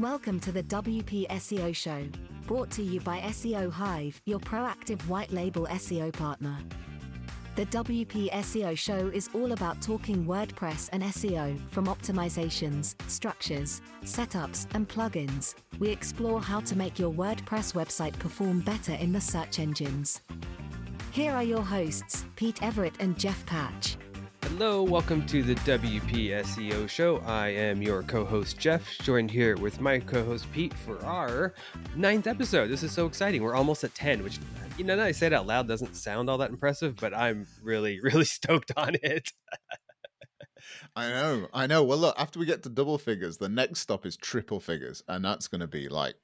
Welcome to the WP SEO Show, brought to you by SEO Hive, your proactive white label SEO partner. The WP SEO Show is all about talking WordPress and SEO, from optimizations, structures, setups, and plugins. We explore how to make your WordPress website perform better in the search engines. Here are your hosts, Pete Everitt and Jeff Patch. Hello, welcome to the WP SEO show. I am your co host Jeff, joined here with my co host Pete for our ninth episode. This is so exciting. We're almost at 10, which, you know, now I say it out loud doesn't sound all that impressive, but I'm really, really stoked on it. I know, I know. Well, look, after we get to double figures, the next stop is triple figures, and that's going to be like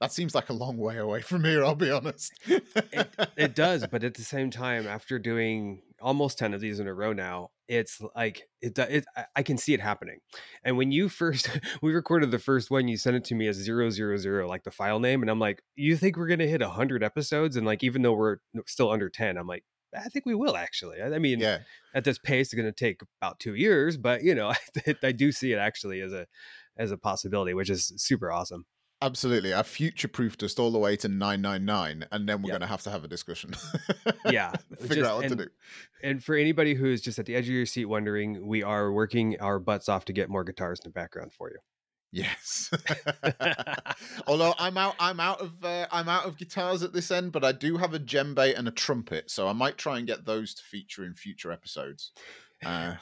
that seems like a long way away from here. I'll be honest. it, it, does, but at the same time, after doing almost ten of these in a row now, it's like it. it I can see it happening. And when you first we recorded the first one, you sent it to me as zero zero zero, like the file name, and I'm like, you think we're gonna hit hundred episodes? And like, even though we're still under ten, I'm like, I think we will actually. I mean, yeah. at this pace, it's going to take about two years, but you know, I, I do see it actually as a as a possibility, which is super awesome. Absolutely. I future proofed us all the way to 999, and then we're yep. going to have to have a discussion. yeah. Figure just, out what and, to do. And for anybody who is just at the edge of your seat wondering, we are working our butts off to get more guitars in the background for you. Yes. Although I'm out, I'm out of, uh, I'm out of guitars at this end, but I do have a djembe and a trumpet, so I might try and get those to feature in future episodes. Uh,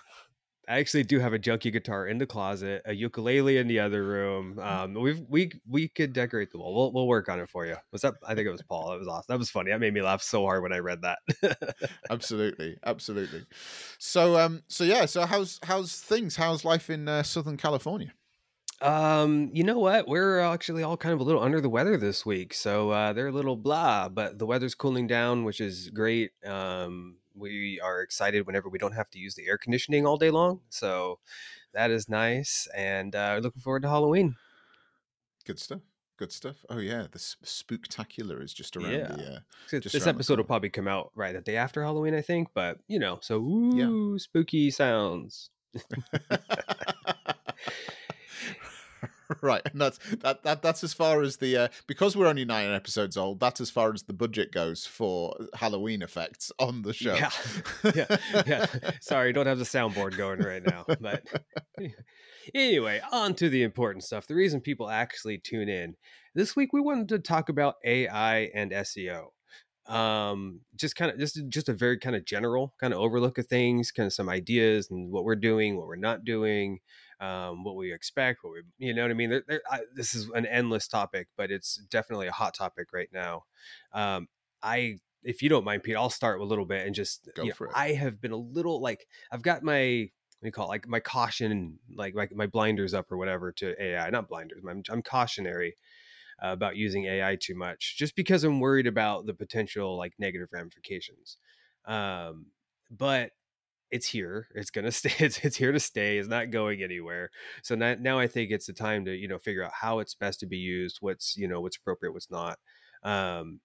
I actually do have a junky guitar in the closet, a ukulele in the other room. Um, we we we could decorate the wall. We'll we'll work on it for you. Was that? I think it was Paul. That was awesome. That was funny. That made me laugh so hard when I read that. absolutely, absolutely. So um, so yeah. So how's how's things? How's life in uh, Southern California? Um, you know what? We're actually all kind of a little under the weather this week, so uh, they're a little blah. But the weather's cooling down, which is great. Um, we are excited whenever we don't have to use the air conditioning all day long. So that is nice. And uh, looking forward to Halloween. Good stuff. Good stuff. Oh yeah, the spooktacular is just around yeah. the. Uh, just this episode will probably come out right the day after Halloween, I think. But you know, so ooh, yeah. spooky sounds. right, and that's that, that that's as far as the uh, because we're only nine episodes old. That's as far as the budget goes for Halloween effects on the show. Yeah, yeah, yeah. Sorry, don't have the soundboard going right now. But anyway, on to the important stuff. The reason people actually tune in this week, we wanted to talk about AI and SEO um just kind of just just a very kind of general kind of overlook of things kind of some ideas and what we're doing what we're not doing um, what we expect, what we, you know what I mean? There, there, I, this is an endless topic, but it's definitely a hot topic right now. Um, I, if you don't mind, Pete, I'll start a little bit and just, Go you know, it. I have been a little like, I've got my, what do you call it? Like my caution, like my, my blinders up or whatever to AI, not blinders. I'm, I'm cautionary uh, about using AI too much, just because I'm worried about the potential like negative ramifications. Um, but it's here. It's gonna stay. It's, it's here to stay. It's not going anywhere. So now, now I think it's the time to you know figure out how it's best to be used. What's you know what's appropriate, what's not. Um,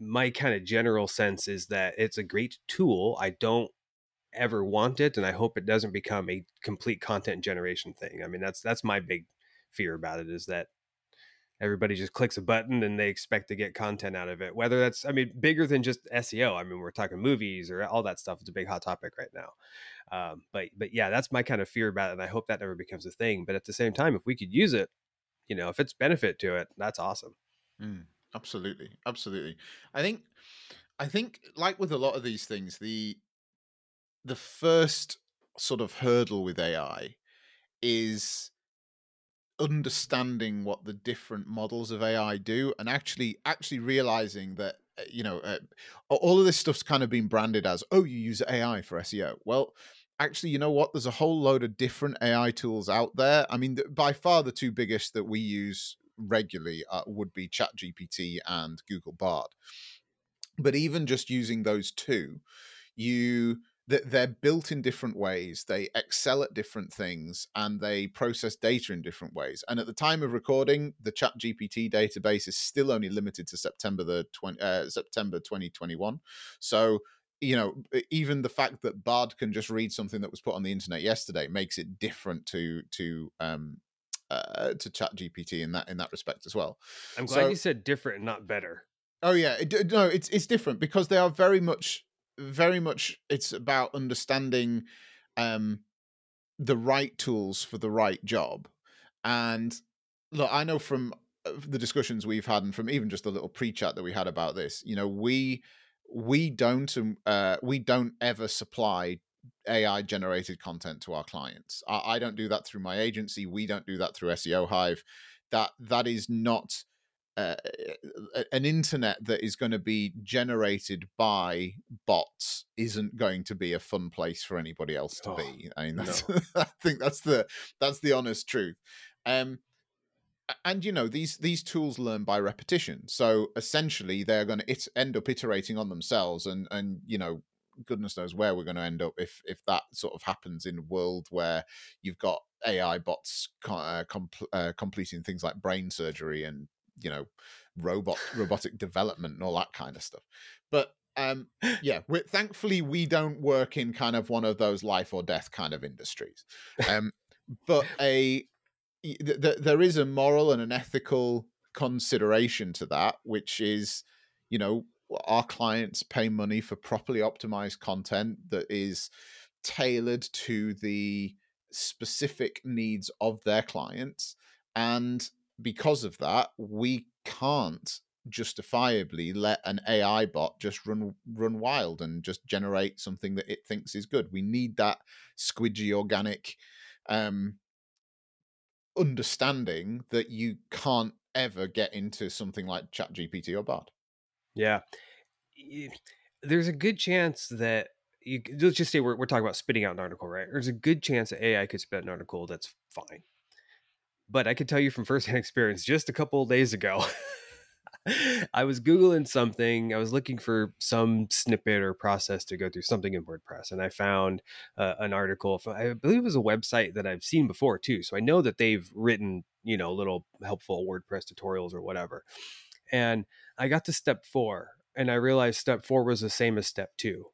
my kind of general sense is that it's a great tool. I don't ever want it, and I hope it doesn't become a complete content generation thing. I mean, that's that's my big fear about it is that everybody just clicks a button and they expect to get content out of it whether that's i mean bigger than just seo i mean we're talking movies or all that stuff it's a big hot topic right now. Um, but but yeah that's my kind of fear about it and i hope that never becomes a thing but at the same time if we could use it you know if it's benefit to it that's awesome. Mm, absolutely absolutely. I think i think like with a lot of these things the the first sort of hurdle with ai is understanding what the different models of AI do and actually actually realizing that uh, you know uh, all of this stuff's kind of been branded as oh you use AI for SEO. Well, actually you know what there's a whole load of different AI tools out there. I mean by far the two biggest that we use regularly uh, would be ChatGPT and Google Bard. But even just using those two, you they're built in different ways they excel at different things and they process data in different ways and at the time of recording the chat gpt database is still only limited to september the 20, uh, september 2021 so you know even the fact that bard can just read something that was put on the internet yesterday makes it different to to um, uh, to Chat GPT in that in that respect as well. I'm glad So- you said different, not better. Oh yeah, it, no, it's it's different because they are very much, very much. It's about understanding um, the right tools for the right job. And look, I know from uh, the discussions we've had, and from even just the little pre-chat that we had about this, you know, we we don't um, uh, we don't ever supply AI generated content to our clients. I, I don't do that through my agency. We don't do that through SEO Hive. That that is not uh, an internet that is going to be generated by bots isn't going to be a fun place for anybody else to Oh, be. I mean, that's, I think that's the that's the honest truth. Um, and you know these these tools learn by repetition, so essentially they're going to it, end up iterating on themselves, and and you know goodness knows where we're going to end up if if that sort of happens in a world where you've got AI bots uh, uh, completing things like brain surgery and you know robot robotic development and all that kind of stuff. But um yeah thankfully we don't work in kind of one of those life or death kind of industries. Um but a th- th- there is a moral and an ethical consideration to that which is you know our clients pay money for properly optimized content that is tailored to the specific needs of their clients and because of that we can't justifiably let an AI bot just run run wild and just generate something that it thinks is good. We need that squidgy organic um understanding that you can't ever get into something like ChatGPT or Bard. Yeah. There's a good chance that you let's just say we're, we're talking about spitting out an article, right? There's a good chance that AI could spit out an article that's fine. But I can tell you from firsthand experience, just a couple days ago, I was Googling something. I was looking for some snippet or process to go through something in WordPress. And I found uh, an article, from, I believe it was a website that I've seen before too. So I know that they've written, you know, little helpful WordPress tutorials or whatever. And I got to step four and I realized step four was the same as step two.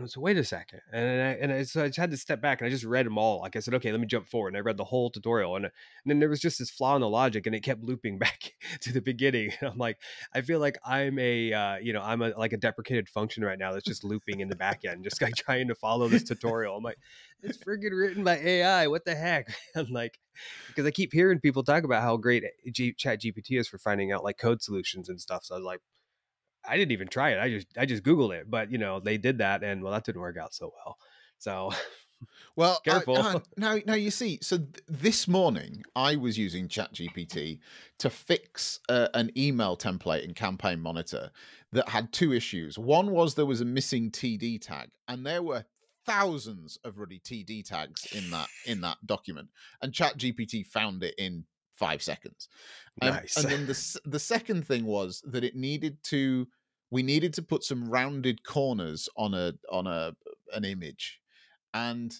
I was wait a second, and I, and I, so I just had to step back and I just read them all. Like I said, okay, let me jump forward, and I read the whole tutorial, and, and then there was just this flaw in the logic, and it kept looping back to the beginning. And I'm like, I feel like I'm a, uh, you know, I'm a like a deprecated function right now that's just looping in the back end, just like trying to follow this tutorial. I'm like, it's friggin' written by AI. What the heck? I'm like, because I keep hearing people talk about how great G- Chat GPT is for finding out like code solutions and stuff. So I was like, I didn't even try it. I just I just googled it, but you know they did that, and well, that didn't work out so well. So Well, Careful. uh, now, now you see. So th- this morning, I was using ChatGPT to fix uh, an email template in Campaign Monitor that had two issues. One was there was a missing TD tag, and there were thousands of really TD tags in that in that document, and ChatGPT found it in five seconds. Um, nice. And then the the second thing was that it needed to we needed to put some rounded corners on a on a an image, and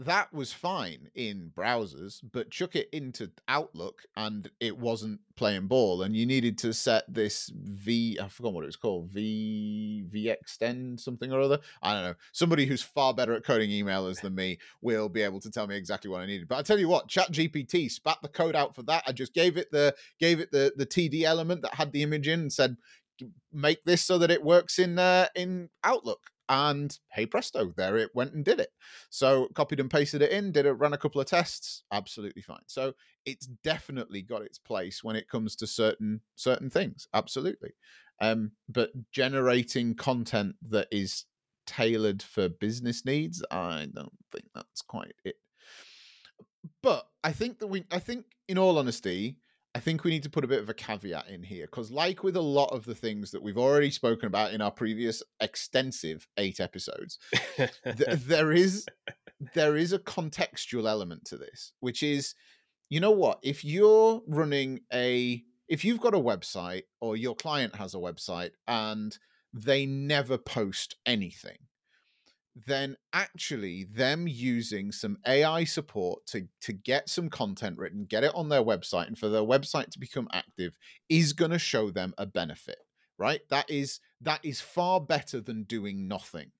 that was fine in browsers, but chuck it into Outlook and it wasn't playing ball. And you needed to set this V I forgot what it was called V V extend something or other. I don't know. Somebody who's far better at coding emailers than me will be able to tell me exactly what I needed. But I tell you what, Chat GPT spat the code out for that. I just gave it the gave it the the TD element that had the image in and said make this so that it works in uh, in Outlook. And hey presto, there it went and did it. So copied and pasted it in, did it, ran a couple of tests, absolutely fine. So it's definitely got its place when it comes to certain certain things, absolutely. Um, but generating content that is tailored for business needs, I don't think that's quite it. But I think that we, I think, in all honesty, I think we need to put a bit of a caveat in here because, like with a lot of the things that we've already spoken about in our previous extensive eight episodes, th- there is there is a contextual element to this, which is, you know what? If you're running a, if you've got a website or your client has a website and they never post anything, then actually them using some AI support to to get some content written, get it on their website, and for their website to become active is going to show them a benefit, right? That is that is far better than doing nothing.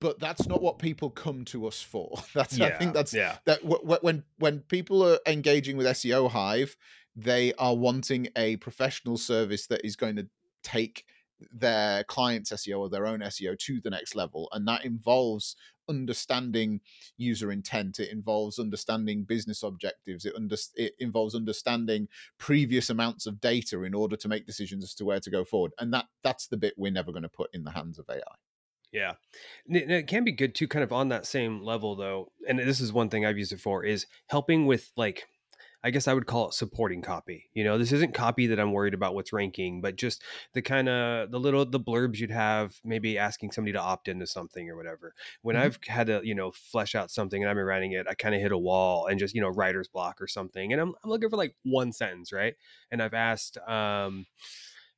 but that's not what people come to us for. That's I think that's yeah. that w- w- when when people are engaging with SEO Hive, they are wanting a professional service that is going to take their clients SEO or their own SEO to the next level, and that involves understanding user intent. It involves understanding business objectives. It under, it involves understanding previous amounts of data in order to make decisions as to where to go forward. And that that's the bit we're never going to put in the hands of AI. Yeah. And it, can be good too, kind of on that same level though. And this is one thing I've used it for is helping with like, I guess I would call it supporting copy. You know, this isn't copy that I'm worried about what's ranking, but just the kind of the little the blurbs you'd have, maybe asking somebody to opt into something or whatever. When Mhm. I've had to, you know, flesh out something and I've been writing it, I kind of hit a wall and just, you know, writer's block or something. And I'm, I'm looking for like one sentence, right? And I've asked um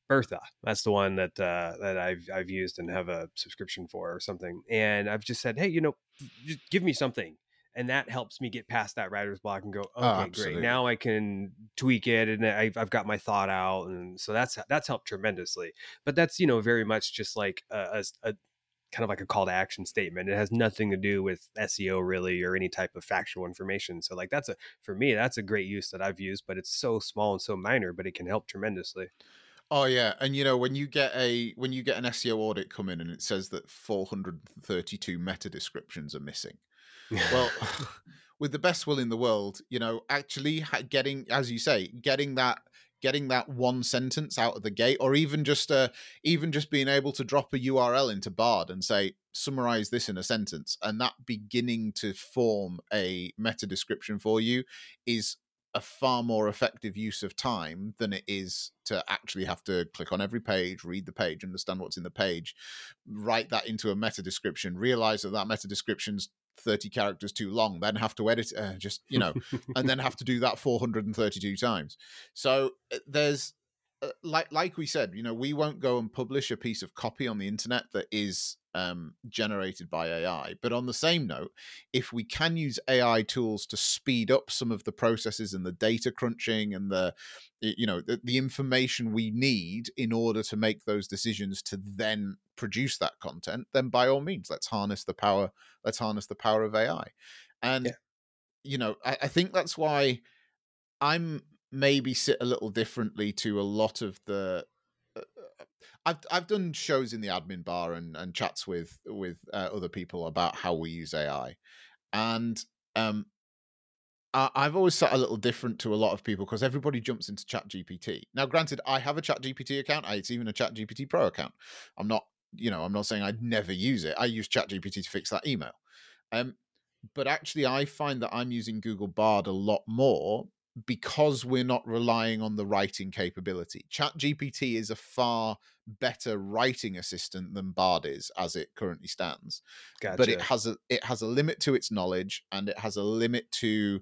Bertha. That's the one that uh, that I've I've used and have a subscription for or something. And I've just said, hey, you know, just give me something, and that helps me get past that writer's block and go, oh, okay, great. Now I can tweak it, and I've I've got my thought out, and so that's that's helped tremendously. But that's you know very much just like a, a, a kind of like a call to action statement. It has nothing to do with SEO really or any type of factual information. So like that's a for me that's a great use that I've used, but it's so small and so minor, but it can help tremendously. Oh yeah, and you know when you get a when you get an SEO audit come in and it says that 432 meta descriptions are missing. Well, with the best will in the world, you know, actually getting, as you say, getting that getting that one sentence out of the gate, or even just uh, even just being able to drop a URL into Bard and say summarize this in a sentence, and that beginning to form a meta description for you is a far more effective use of time than it is to actually have to click on every page, read the page, understand what's in the page, write that into a meta description, realize that that meta description's 30 characters too long, then have to edit, uh, just, you know, and then have to do that 432 times. So uh, there's, like like we said, you know, we won't go and publish a piece of copy on the internet that is um, generated by AI. But on the same note, if we can use AI tools to speed up some of the processes and the data crunching and the you know the, the information we need in order to make those decisions to then produce that content, then by all means, let's harness the power. Let's harness the power of AI. And Yeah. you know, I, I think that's why I'm maybe sit a little differently to a lot of the. uh, I've I've done shows in the admin bar and, and chats with with uh, other people about how we use AI, and um, I, I've always sat a little different to a lot of people because everybody jumps into Chat GPT. Now, granted, I have a Chat GPT account. I, it's even a Chat GPT Pro account. I'm not, you know, I'm not saying I'd never use it. I use Chat GPT to fix that email. Um, but actually, I find that I'm using Google Bard a lot more because we're not relying on the writing capability. Chat GPT is a far better writing assistant than Bard is as it currently stands Gotcha. but it has a it has a limit to its knowledge and it has a limit to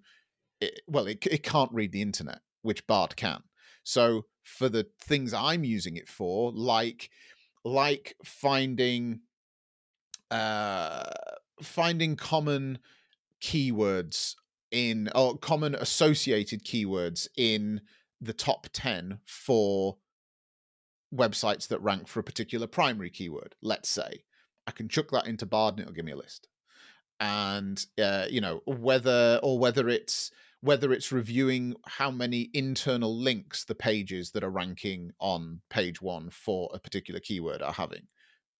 it, well it, it can't read the internet which bard can so for the things i'm using it for like like finding uh finding common keywords in or common associated keywords in the top 10 for websites that rank for a particular primary keyword let's say. I can chuck that into bard and it'll give me a list. And uh, you know whether or whether it's whether it's reviewing how many internal links the pages that are ranking on page one for a particular keyword are having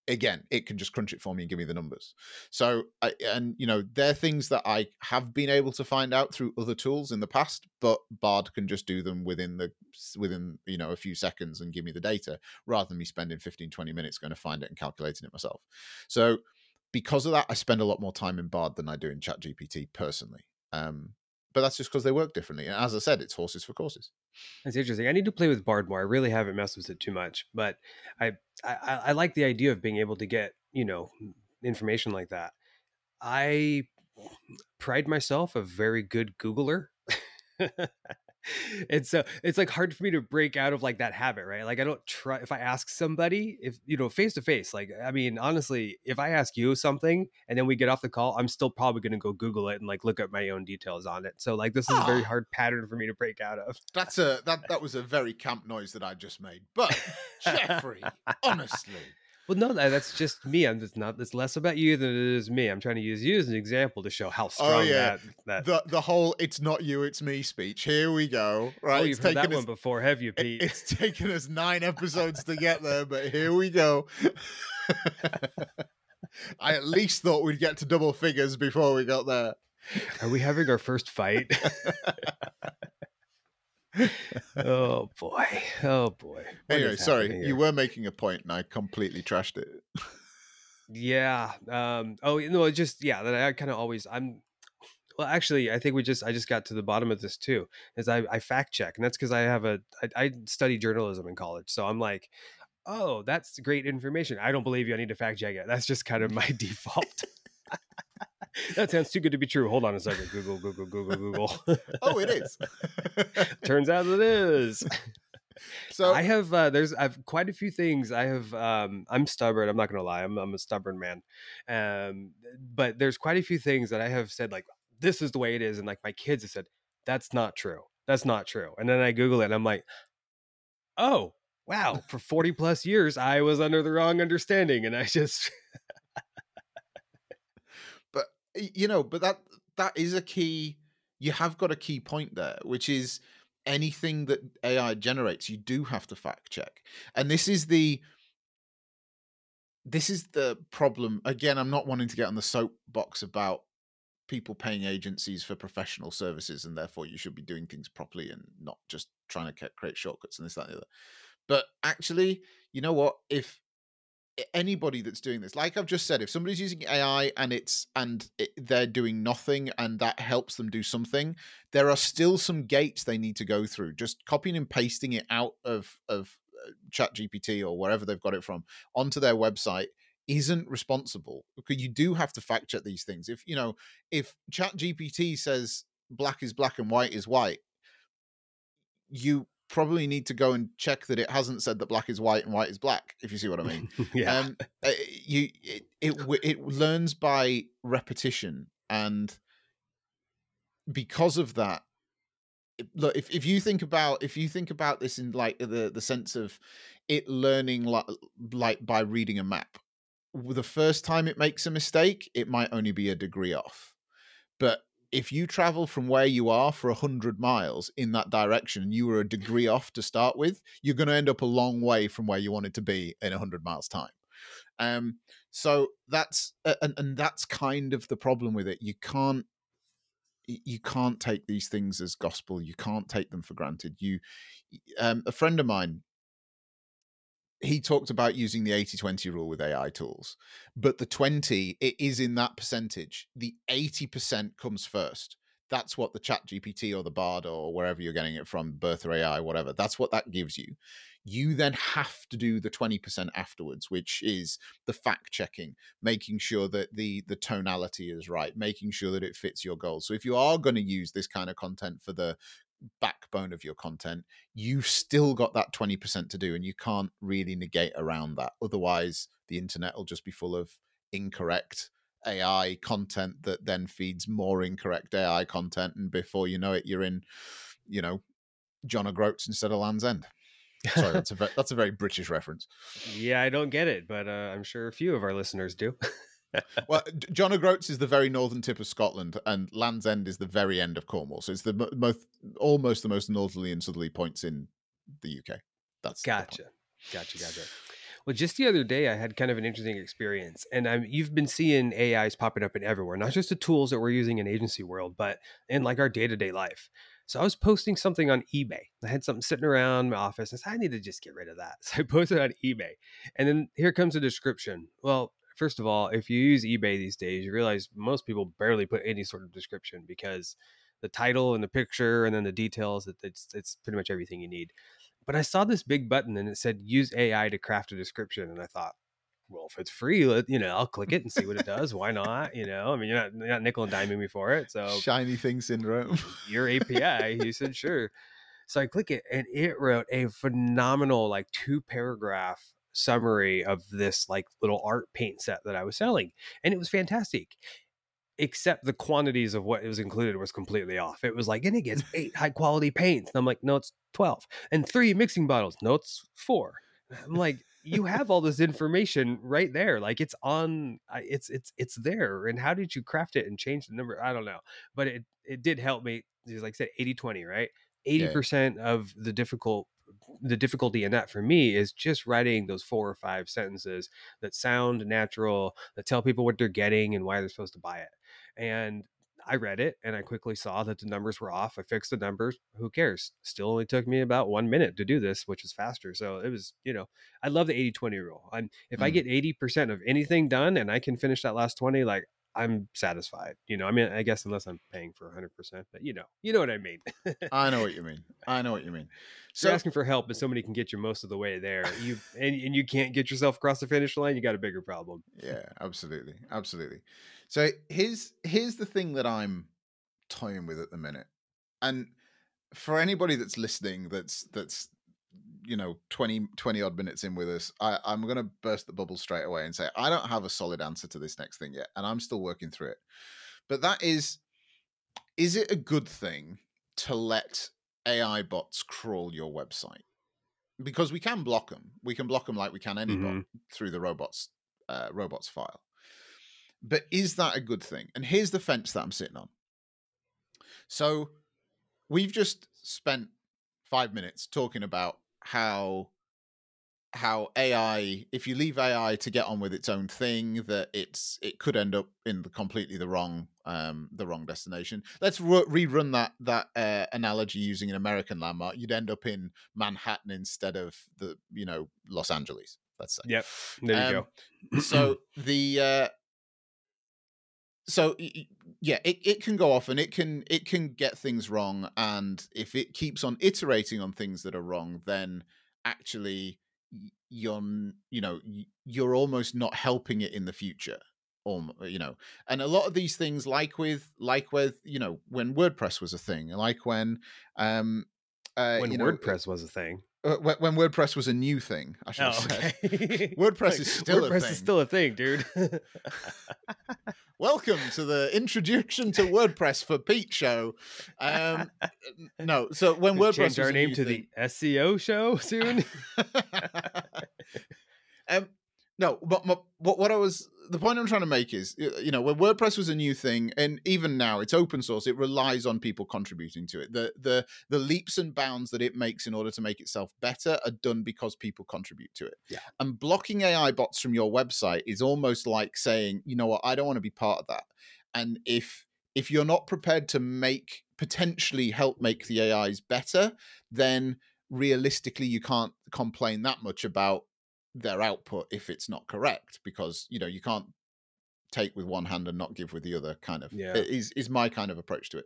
again it can just crunch it for me and give me the numbers. So I, and you know they're things that i have been able to find out through other tools in the past but bard can just do them within the within you know a few seconds and give me the data rather than me spending 15 20 minutes going to find it and calculating it myself. So because of that i spend a lot more time in bard than i do in chat gpt personally. Um but that's just because they work differently and as i said it's horses for courses That's interesting. I need to play with Bard more. I really haven't messed with it too much, but I, I I like the idea of being able to get you know information like that. I pride myself a very good Googler. and so it's like hard for me to break out of like that habit, right? Like I don't try if I ask somebody, if you know, face to face, like I mean, honestly, if I ask you something and then we get off the call, I'm still probably gonna go Google it and like look at my own details on it. So like this is a very Ah. hard pattern for me to break out of. that's a that that was a very camp noise that i just made but jeffrey honestly Well, no, that's just me. I'm just not. It's less about you than it is me. I'm trying to use you as an example to show how oh, strong Oh, yeah. that that. The the whole "it's not you, it's me" speech. Here we go. Oh, right, oh, you've heard that taken one before, have you, it- Pete? It's taken us nine episodes to get there, but here we go. I at least thought we'd get to double figures before we got there. Are we having our first fight? oh boy! Oh boy! What Anyway, sorry, you were making a point, and I completely trashed it. Yeah. Um. Oh, you know, just yeah. That I kind of always. I'm. Well, actually, I think we just. I just got to the bottom of this too. Is I, I fact check, and that's because I have a. I, I study journalism in college, so I'm like, oh, that's great information. I don't believe you. I need to fact check it. That's just kind of my default. That sounds too good to be true. Hold on a second. Google, Google, Google, Google. Oh, it is. Turns out it is. so I have uh, there's I've quite a few things I have um I'm stubborn I'm not gonna lie I'm I'm a stubborn man um but there's quite a few things that I have said like this is the way it is and like my kids have said that's not true that's not true and then I Google it and I'm like oh wow for 40 plus years I was under the wrong understanding and I just you know but that that is a key you have got a key point there which is anything that ai generates you do have to fact check. And this is the this is the problem again i'm not wanting to get on the soapbox about people paying agencies for professional services and therefore you should be doing things properly and not just trying to create shortcuts and this that and the other. But actually you know what? If anybody that's doing this like i've just said if somebody's using ai and it's and it, they're doing nothing and that helps them do something there are still some gates they need to go through. Just copying and pasting it out of of uh, chat gpt or wherever they've got it from onto their website isn't responsible because you do have to fact check these things. If you know if chat gpt says black is black and white is white you probably need to go and check that it hasn't said that black is white and white is black if you see what i mean. Yeah. Um uh, you it, it it learns by repetition and because of that look if, if you think about if you think about this in like the the sense of it learning like, like by reading a map the first time it makes a mistake it might only be a degree off. But if you travel from where you are for 100 miles in that direction and you were a degree off to start with you're going to end up a long way from where you wanted to be in 100 miles time. Um so that's and, and that's kind of the problem with it. You can't you can't take these things as gospel. You can't take them for granted. You um a friend of mine he talked about using the 80-20 rule with ai tools but the 20 it is in that percentage. The 80% comes first. That's what the chat gpt or the bard or wherever you're getting it from bertha ai whatever that's what that gives you. You then have to do the 20% afterwards which is the fact checking making sure that the the tonality is right making sure that it fits your goals. So if you are going to use this kind of content for the backbone of your content you've still got that 20% to do and you can't really negate around that. Otherwise the internet will just be full of incorrect ai content that then feeds more incorrect ai content and before you know it you're in you know john o'groats instead of land's end. Sorry that's a ve- that's a very british reference. Yeah I don't get it but uh, I'm sure a few of our listeners do well, John O'Groats is the very northern tip of Scotland, and Land's End is the very end of Cornwall. So it's the most, almost the most northerly and southerly points in the UK. That's. Gotcha. Gotcha. Gotcha. Well, just the other day, I had kind of an interesting experience, and I'm, you've been seeing AIs popping up in everywhere, not just the tools that we're using in agency world, but in like our day to day life. So I was posting something on eBay. I had something sitting around my office, I said, I need to just get rid of that. So I posted on eBay, and then here comes a description. Well, first of all, if you use eBay these days, you realize most people barely put any sort of description because the title and the picture and then the details, it- it's it's pretty much everything you need but I saw this big button and it said use AI to craft a description. And I thought, well, if it's free, let, you know, I'll click it and see what it does. Why not? You know, I mean, you're not, you're not nickel and diming me for it. So Shiny thing syndrome. your API, he said, sure. So I click it and it wrote a phenomenal, like two paragraph summary of this like little art paint set that I was selling. And it was fantastic. Except the quantities of what it was included was completely off. It was like, and it gets eight high quality paints. And I'm like, no, it's 12. And three mixing bottles. No, it's four. I'm like, you have all this information right there. Like it's on, it's it's it's there. And how did you craft it and change the number? I don't know, but it it did help me. Like I said, 80-20, right? 80% yeah. of the difficult the difficulty in that for me is just writing those four or five sentences that sound natural, that tell people what they're getting and why they're supposed to buy it. And I read it and I quickly saw that the numbers were off. I fixed the numbers. Who cares? Still only took me about one minute to do this, which is faster. So it was, you know, I love the 80 20 rule. I'm, if mm. I get 80% of anything done and I can finish that last 20, like I'm satisfied. You know, I mean, I guess unless I'm paying for 100%, but you know, you know what I mean. I know what you mean. I know what you mean. So You're asking for help, but oh. somebody can get you most of the way there. You and, and you can't get yourself across the finish line. You got a bigger problem. Yeah, absolutely, absolutely. So here's here's the thing that I'm toying with at the minute, and for anybody that's listening, that's that's you know 20 20 odd minutes in with us I, i'm going to burst the bubble straight away and say i don't have a solid answer to this next thing yet and i'm still working through it. But that is is it a good thing to let ai bots crawl your website? Because we can block them we can block them like we can any mm-hmm. bot through the robots uh, robots file. But is that a good thing? And here's the fence that i'm sitting on. So we've just spent five minutes talking about how how AI, if you leave AI to get on with its own thing, that it's it could end up in the completely the wrong um the wrong destination. Let's re- rerun that that uh, analogy using an American landmark. You'd end up in Manhattan instead of the you know Los Angeles. Let's say. Yep. There you um, go. so the uh, so yeah it, it can go off and it can it can get things wrong and if it keeps on iterating on things that are wrong then actually you're you know you're almost not helping it in the future or you know. And a lot of these things like with like with you know when wordpress was a thing like when um uh, when you know, wordpress was a thing uh, when, WordPress was a new thing, I should oh, say. Okay. WordPress like, is still WordPress a thing. WordPress is still a thing, dude. Welcome to the introduction to WordPress for Pete show. Um, no, so when WordPress change our name to thing, the SEO show soon. um, no, but what what I was the point I'm trying to make is, you know, when WordPress was a new thing, and even now it's open source, it relies on people contributing to it. The the the leaps and bounds that it makes in order to make itself better are done because people contribute to it. Yeah. And blocking AI bots from your website is almost like saying, you know what, I don't want to be part of that. And if if you're not prepared to make potentially help make the AIs better, then realistically you can't complain that much about their output if it's not correct because you know you can't take with one hand and not give with the other kind of yeah. is is my kind of approach to it.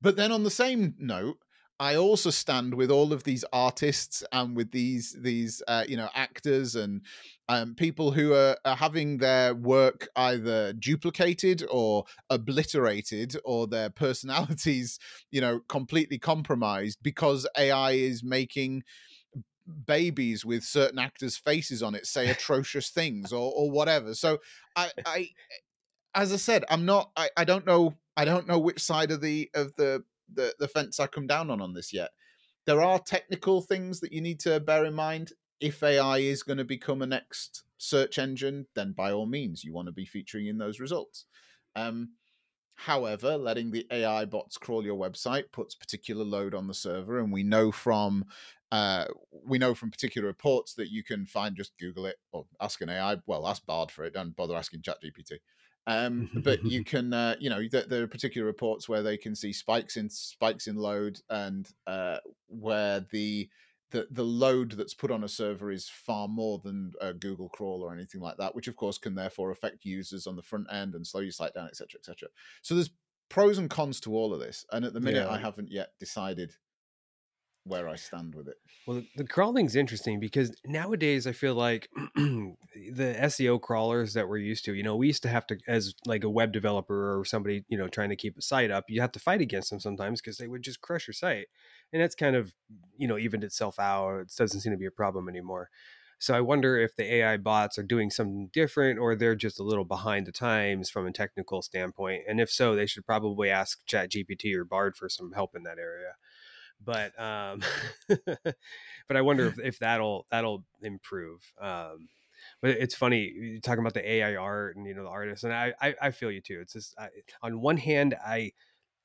But then on the same note i also stand with all of these artists and with these these uh, you know actors and um, people who are, are having their work either duplicated or obliterated or their personalities you know completely compromised because ai is making babies with certain actors' faces on it say atrocious things or or whatever. So I I as I said, I'm not I, I don't know I don't know which side of the of the, the the fence I come down on on this yet. There are technical things that you need to bear in mind. If AI is going to become a next search engine, then by all means you want to be featuring in those results. Um, However, letting the AI bots crawl your website puts particular load on the server, and we know from uh, we know from particular reports that you can find just Google it or ask an AI. Well, ask Bard for it. Don't bother asking ChatGPT. Um, but you can, uh, you know, there, there, are particular reports where they can see spikes in spikes in load, and uh, where the the the load that's put on a server is far more than a Google crawl or anything like that, which of course can therefore affect users on the front end and slow your site down, etc., etc. So there's pros and cons to all of this, and at the minute yeah. I haven't yet decided where I stand with it. Well, the, crawling's interesting because nowadays I feel like the SEO crawlers that we're used to, you know, we used to have to, as like a web developer or somebody, you know, trying to keep a site up, you have to fight against them sometimes because they would just crush your site. And that's kind of, you know, evened itself out. It doesn't seem to be a problem anymore. So I wonder if the AI bots are doing something different or they're just a little behind the times from a technical standpoint. And if so, they should probably ask ChatGPT or Bard for some help in that area but um, but I wonder if, if that'll that'll improve. Um, but it's funny talking about the AI art and you know the artists, and I I, I feel you too. It's just I, on one hand I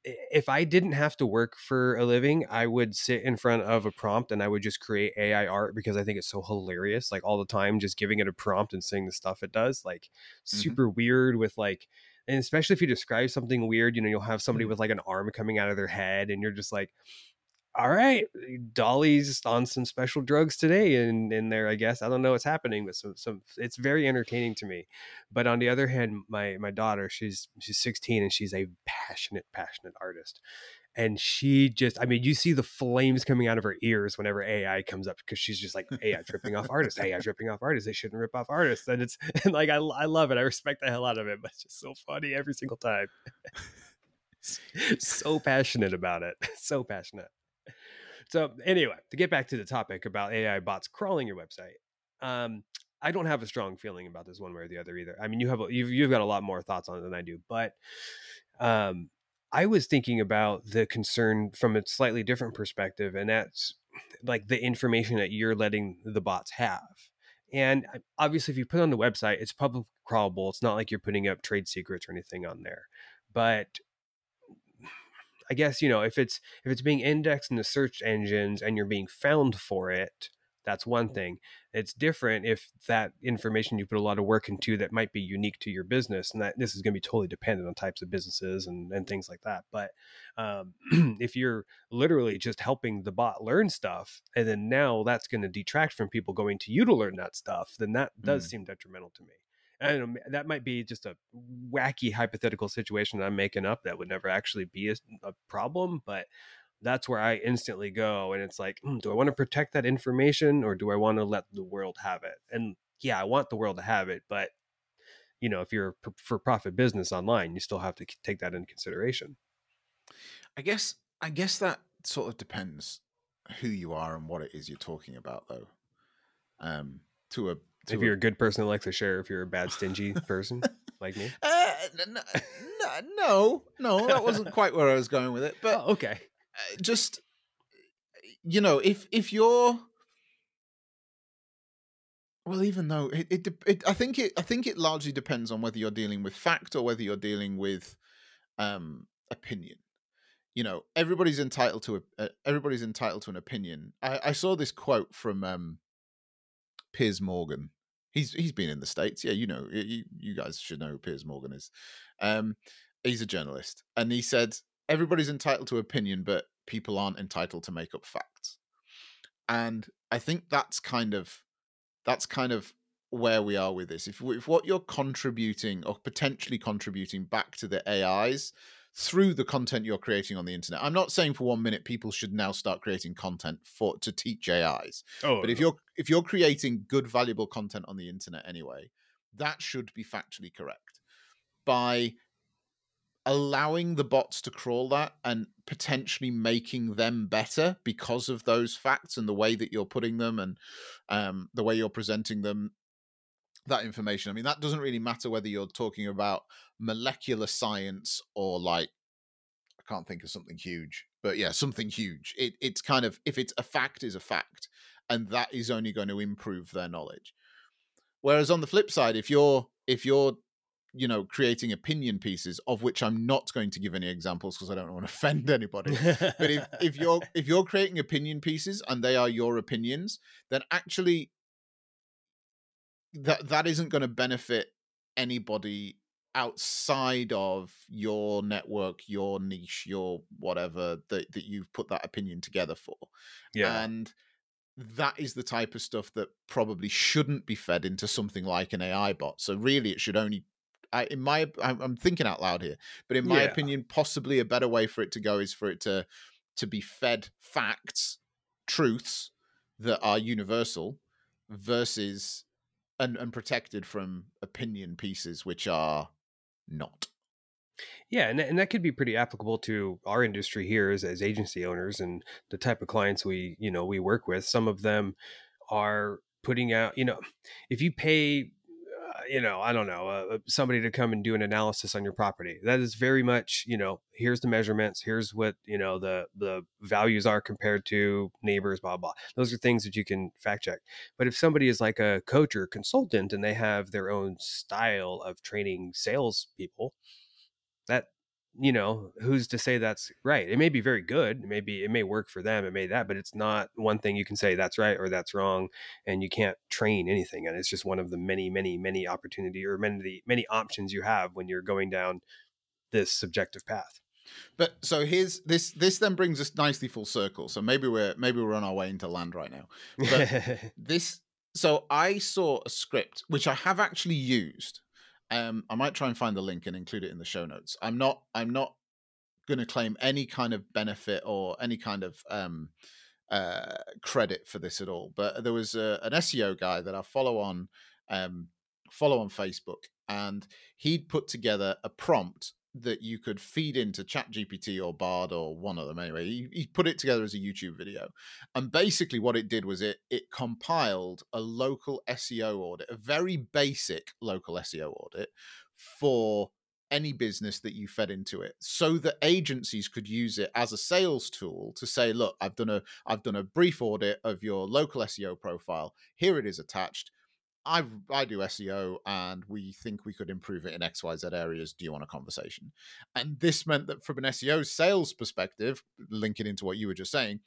if I didn't have to work for a living, I would sit in front of a prompt and I would just create AI art because I think it's so hilarious. Like all the time, just giving it a prompt and seeing the stuff it does. Like mm-hmm. super weird with like, and especially if you describe something weird, you know, you'll have somebody mm-hmm. with like an arm coming out of their head and you're just like, all right, DALL-E's on some special drugs today in in there. I guess I don't know what's happening, but some some it's very entertaining to me. But on the other hand, my my daughter, she's she's 16 and she's a passionate passionate artist, and she just I mean you see the flames coming out of her ears whenever AI comes up because she's just like AI tripping off artists, AI tripping off artists. They shouldn't rip off artists, and it's and like I I love it. I respect the hell out of it, but it's just so funny every single time. so passionate about it, so passionate. So anyway, to get back to the topic about AI bots crawling your website, um, I don't have a strong feeling about this one way or the other either. I mean, you have you've you've got a lot more thoughts on it than I do, but um, I was thinking about the concern from a slightly different perspective, and that's like the information that you're letting the bots have. And uh, obviously, if you put on the website, it's public crawlable. It's not like you're putting up trade secrets or anything on there. But I guess you know if it's if it's being indexed in the search engines and you're being found for it, that's one thing. It's different if that information you put a lot of work into that might be unique to your business, and that this is going to be totally dependent on types of businesses and and things like that. But um, if you're literally just helping the bot learn stuff, and then now that's going to detract from people going to you to learn that stuff, then that does mm. seem detrimental to me. I don't know, that might be just a wacky hypothetical situation I'm making up that would never actually be a, a problem, but that's where I instantly go. And it's like, mm, do I want to protect that information or do I want to let the world have it? And yeah, I want the world to have it, but you know, if you're a for profit business online, you still have to take that into consideration. I guess, I guess that sort of depends who you are and what it is you're talking about, though. Um, to a if you're a good person that likes to share, if you're a bad stingy person like me. Uh, no, no, no, that wasn't quite where I was going with it. But oh, okay, uh, just you know, if if you're well, even though it, it, it, I think it, I think it largely depends on whether you're dealing with fact or whether you're dealing with um, opinion. You know, everybody's entitled to a, uh, everybody's entitled to an opinion. I, I saw this quote from um, Piers Morgan. He's he's been in the states. Yeah, you know, you, you guys should know who Piers Morgan is. Um, he's a journalist, and he said everybody's entitled to opinion, but people aren't entitled to make up facts. And I think that's kind of that's kind of where we are with this. If if what you're contributing or potentially contributing back to the AIs through the content you're creating on the internet. I'm not saying for one minute people should now start creating content for to teach AIs. Oh, but if you're if you're creating good valuable content on the internet anyway, that should be factually correct. By allowing the bots to crawl that and potentially making them better because of those facts and the way that you're putting them and um, the way you're presenting them that information. I mean, that doesn't really matter whether you're talking about molecular science or like I can't think of something huge, but yeah, something huge. It, it's kind of if it's a fact is a fact, and that is only going to improve their knowledge. Whereas on the flip side, if you're if you're you know creating opinion pieces of which i'm not going to give any examples because i don't want to offend anybody but if, if you're if you're creating opinion pieces and they are your opinions then actually that that isn't going to benefit anybody outside of your network, your niche, your whatever that that you've put that opinion together for. Yeah. And that is the type of stuff that probably shouldn't be fed into something like an AI bot. So really it should only I, in my I'm thinking out loud here, but in my yeah. opinion possibly a better way for it to go is for it to to be fed facts, truths that are universal versus and, and protected from opinion pieces which are not. Yeah, and, and that could be pretty applicable to our industry here as, as agency owners and the type of clients we you know we work with. Some of them are putting out you know if you pay you know, I don't know, uh, somebody to come and do an analysis on your property. That is very much, you know, here's the measurements, here's what you know the the values are compared to neighbors, blah blah. Those are things that you can fact check. But if somebody is like a coach or consultant and they have their own style of training sales people, that you know who's to say that's right? It may be very good it may be it may work for them it may that but it's not one thing you can say that's right or that's wrong and you can't train anything and it's just one of the many many many opportunity or many many options you have when you're going down this subjective path. But so here's this this then brings us nicely full circle so maybe we're maybe we're on our way into land right now. But this so i saw a script which i have actually used um, I might try and find the link and include it in the show notes. I'm not. I'm not going to claim any kind of benefit or any kind of um, uh, credit for this at all. But there was a, an SEO guy that I follow on um, follow on Facebook, and he'd put together a prompt that you could feed into ChatGPT or Bard or one of them anyway. He, he, put it together as a YouTube video, and basically what it did was it it compiled a local SEO audit, a very basic local SEO audit for any business that you fed into it so that agencies could use it as a sales tool to say look i've done a i've done a brief audit of your local seo profile. Here it is attached I I do SEO and we think we could improve it in XYZ areas. Do you want a conversation? And this meant that from an SEO sales perspective, linking into what you were just saying,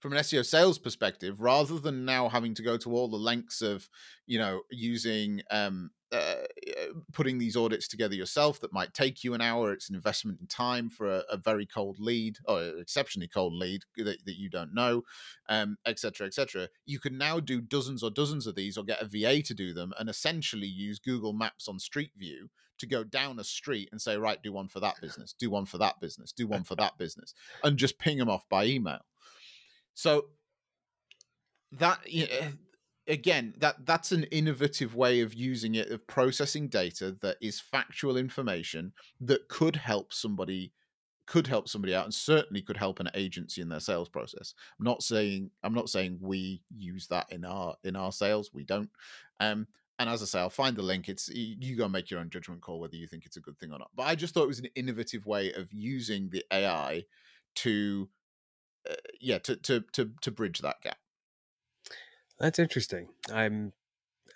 from an SEO sales perspective, rather than now having to go to all the lengths of, you know, using um, uh, putting these audits together yourself that might take you an hour. It's an investment in time for a, a very cold lead or exceptionally cold lead that, that you don't know, um, etc. cetera, et cetera. You can now do dozens or dozens of these or get a VA to do them and essentially use Google Maps on Street View to go down a street and say, right, do one for that business, do one for that business, do one for that business, and just ping them off by email. So that again that that's an innovative way of using it of processing data that is factual information that could help somebody could help somebody out and certainly could help an agency in their sales process. I'm not saying i'm not saying we use that in our in our sales we don't. Um and as i say i'll find the link. It's you go make your own judgment call whether you think it's a good thing or not. But i just thought it was an innovative way of using the ai to uh, yeah to to to to bridge that gap that's interesting. I'm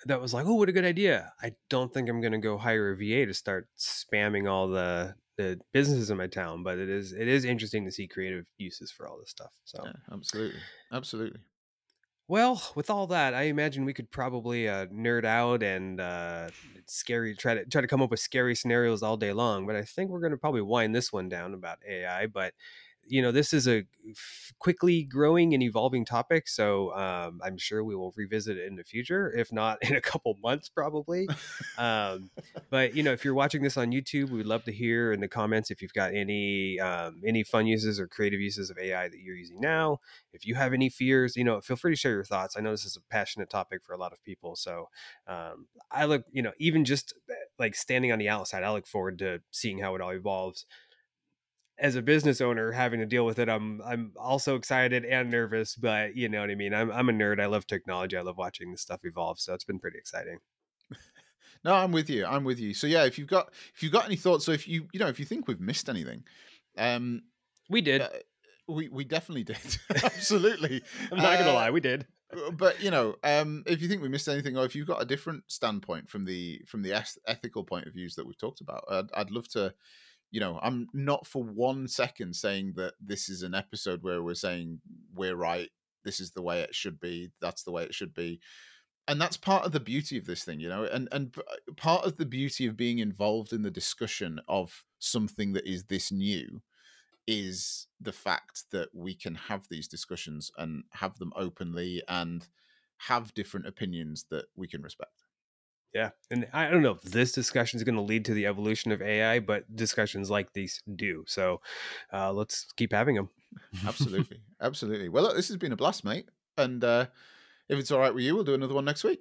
that was like, oh, what a good idea. I don't think I'm going to go hire a VA to start spamming all the the businesses in my town, but it is it is interesting to see creative uses for all this stuff. So yeah, absolutely, absolutely. Well, with all that, I imagine we could probably uh, nerd out and uh, scary try to try to come up with scary scenarios all day long. But I think we're going to probably wind this one down about AI. But you know, this is a quickly growing and evolving topic. So um, I'm sure we will revisit it in the future, if not in a couple months, probably. um, but you know, if you're watching this on YouTube, we'd love to hear in the comments if you've got any um, any fun uses or creative uses of AI that you're using now. If you have any fears, you know, feel free to share your thoughts. I know this is a passionate topic for a lot of people, so um, I look, you know, even just eh, like standing on the outside, I look forward to seeing how it all evolves as a business owner having to deal with it i'm i'm also excited and nervous but you know what i mean i'm i'm a nerd i love technology i love watching this stuff evolve so it's been pretty exciting. No i'm with you i'm with you so yeah if you've got if you've got any thoughts so if you you know if you think we've missed anything um we did. uh, we we definitely did absolutely i'm not gonna uh, lie we did. uh, but you know um if you think we missed anything or if you've got a different standpoint from the from the ethical point of views that we've talked about I'd, I'd love to you know, I'm not for one second saying that this is an episode where we're saying we're right, this is the way it should be, that's the way it should be. And that's part of the beauty of this thing, you know, and and uh, part of the beauty of being involved in the discussion of something that is this new is the fact that we can have these discussions and have them openly and have different opinions that we can respect. Yeah. And I don't know if this discussion is going to lead to the evolution of AI, but discussions like these do. So uh, let's keep having them. Absolutely. Absolutely. Well, look, this has been a blast, mate. And uh, if it's all right with you, we'll do another one next week.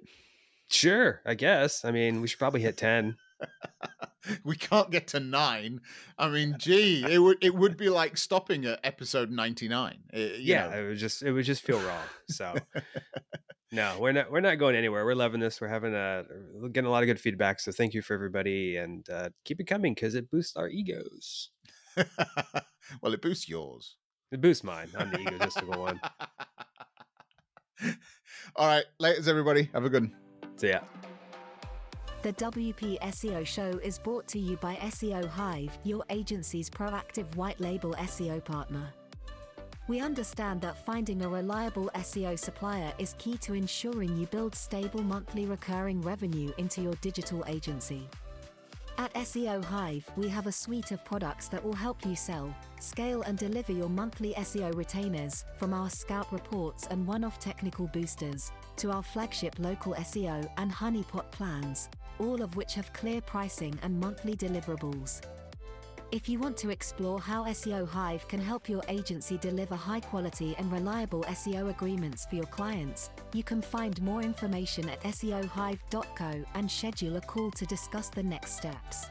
Sure, I guess. I mean, we should probably hit 10. we can't get to nine. I mean, gee, it would it would be like stopping at episode ninety nine. yeah, know. it would just it would just feel wrong. So no, we're not. We're not going anywhere. We're loving this. We're having a we're getting a lot of good feedback. So thank you for everybody, and uh, keep it coming because it boosts our egos. well, it boosts yours. It boosts mine. I'm the egotistical one. All right, laters, everybody. Have a good. One. So yeah. The WP SEO show is brought to you by SEO Hive, your agency's proactive white label SEO partner. We understand that finding a reliable SEO supplier is key to ensuring you build stable monthly recurring revenue into your digital agency. At SEO Hive, we have a suite of products that will help you sell, scale, and deliver your monthly SEO retainers, from our scout reports and one off technical boosters, to our flagship local SEO and honeypot plans, all of which have clear pricing and monthly deliverables. If you want to explore how SEO Hive can help your agency deliver high quality and reliable SEO agreements for your clients, you can find more information at SEOhive.co and schedule a call to discuss the next steps.